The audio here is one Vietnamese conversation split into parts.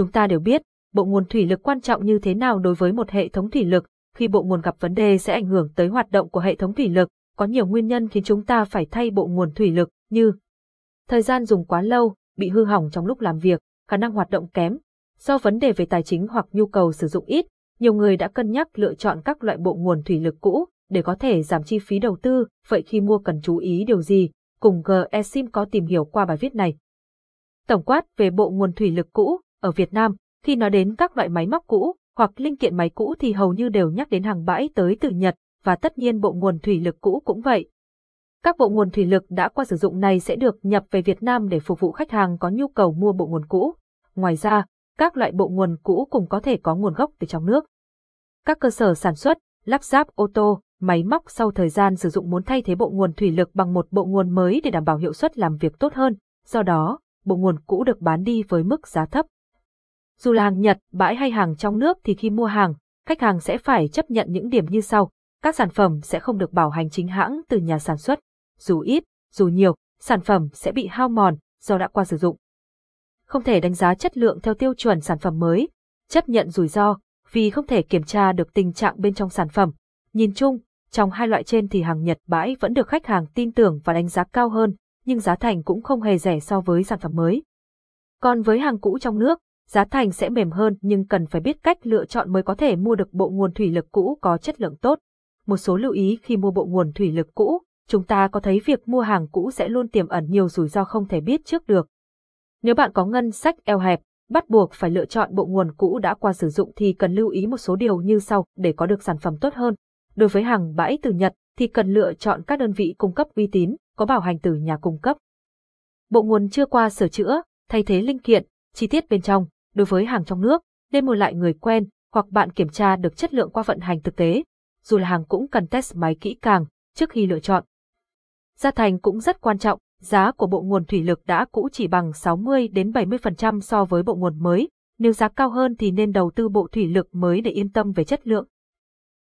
Chúng ta đều biết, bộ nguồn thủy lực quan trọng như thế nào đối với một hệ thống thủy lực, khi bộ nguồn gặp vấn đề sẽ ảnh hưởng tới hoạt động của hệ thống thủy lực, có nhiều nguyên nhân khiến chúng ta phải thay bộ nguồn thủy lực như thời gian dùng quá lâu, bị hư hỏng trong lúc làm việc, khả năng hoạt động kém, do vấn đề về tài chính hoặc nhu cầu sử dụng ít, nhiều người đã cân nhắc lựa chọn các loại bộ nguồn thủy lực cũ để có thể giảm chi phí đầu tư, vậy khi mua cần chú ý điều gì? Cùng GESIM có tìm hiểu qua bài viết này. Tổng quát về bộ nguồn thủy lực cũ, ở Việt Nam, khi nói đến các loại máy móc cũ hoặc linh kiện máy cũ thì hầu như đều nhắc đến hàng bãi tới từ Nhật, và tất nhiên bộ nguồn thủy lực cũ cũng vậy. Các bộ nguồn thủy lực đã qua sử dụng này sẽ được nhập về Việt Nam để phục vụ khách hàng có nhu cầu mua bộ nguồn cũ. Ngoài ra, các loại bộ nguồn cũ cũng có thể có nguồn gốc từ trong nước. Các cơ sở sản xuất, lắp ráp ô tô, máy móc sau thời gian sử dụng muốn thay thế bộ nguồn thủy lực bằng một bộ nguồn mới để đảm bảo hiệu suất làm việc tốt hơn, do đó, bộ nguồn cũ được bán đi với mức giá thấp. Dù là hàng Nhật, bãi hay hàng trong nước thì khi mua hàng, khách hàng sẽ phải chấp nhận những điểm như sau. Các sản phẩm sẽ không được bảo hành chính hãng từ nhà sản xuất. Dù ít, dù nhiều, sản phẩm sẽ bị hao mòn do đã qua sử dụng. Không thể đánh giá chất lượng theo tiêu chuẩn sản phẩm mới, chấp nhận rủi ro, vì không thể kiểm tra được tình trạng bên trong sản phẩm. Nhìn chung, trong hai loại trên thì hàng Nhật bãi vẫn được khách hàng tin tưởng và đánh giá cao hơn, nhưng giá thành cũng không hề rẻ so với sản phẩm mới. Còn với hàng cũ trong nước, giá thành sẽ mềm hơn nhưng cần phải biết cách lựa chọn mới có thể mua được bộ nguồn thủy lực cũ có chất lượng tốt. Một số lưu ý khi mua bộ nguồn thủy lực cũ, chúng ta có thấy việc mua hàng cũ sẽ luôn tiềm ẩn nhiều rủi ro không thể biết trước được. Nếu bạn có ngân sách eo hẹp, bắt buộc phải lựa chọn bộ nguồn cũ đã qua sử dụng thì cần lưu ý một số điều như sau để có được sản phẩm tốt hơn. Đối với hàng bãi từ Nhật thì cần lựa chọn các đơn vị cung cấp uy tín, có bảo hành từ nhà cung cấp. Bộ nguồn chưa qua sửa chữa, thay thế linh kiện, chi tiết bên trong, đối với hàng trong nước, nên mua lại người quen hoặc bạn kiểm tra được chất lượng qua vận hành thực tế. Dù là hàng cũng cần test máy kỹ càng trước khi lựa chọn. Giá thành cũng rất quan trọng, giá của bộ nguồn thủy lực đã cũ chỉ bằng 60 đến 70% so với bộ nguồn mới, nếu giá cao hơn thì nên đầu tư bộ thủy lực mới để yên tâm về chất lượng.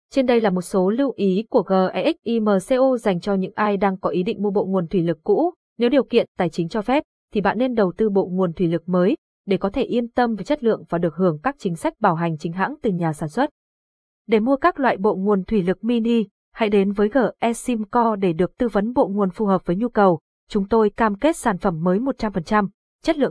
Trên đây là một số lưu ý của GEXIMCO dành cho những ai đang có ý định mua bộ nguồn thủy lực cũ. Nếu điều kiện tài chính cho phép, thì bạn nên đầu tư bộ nguồn thủy lực mới, để có thể yên tâm về chất lượng và được hưởng các chính sách bảo hành chính hãng từ nhà sản xuất. Để mua các loại bộ nguồn thủy lực mini, hãy đến với GESIMCO để được tư vấn bộ nguồn phù hợp với nhu cầu. Chúng tôi cam kết sản phẩm mới 100%, chất lượng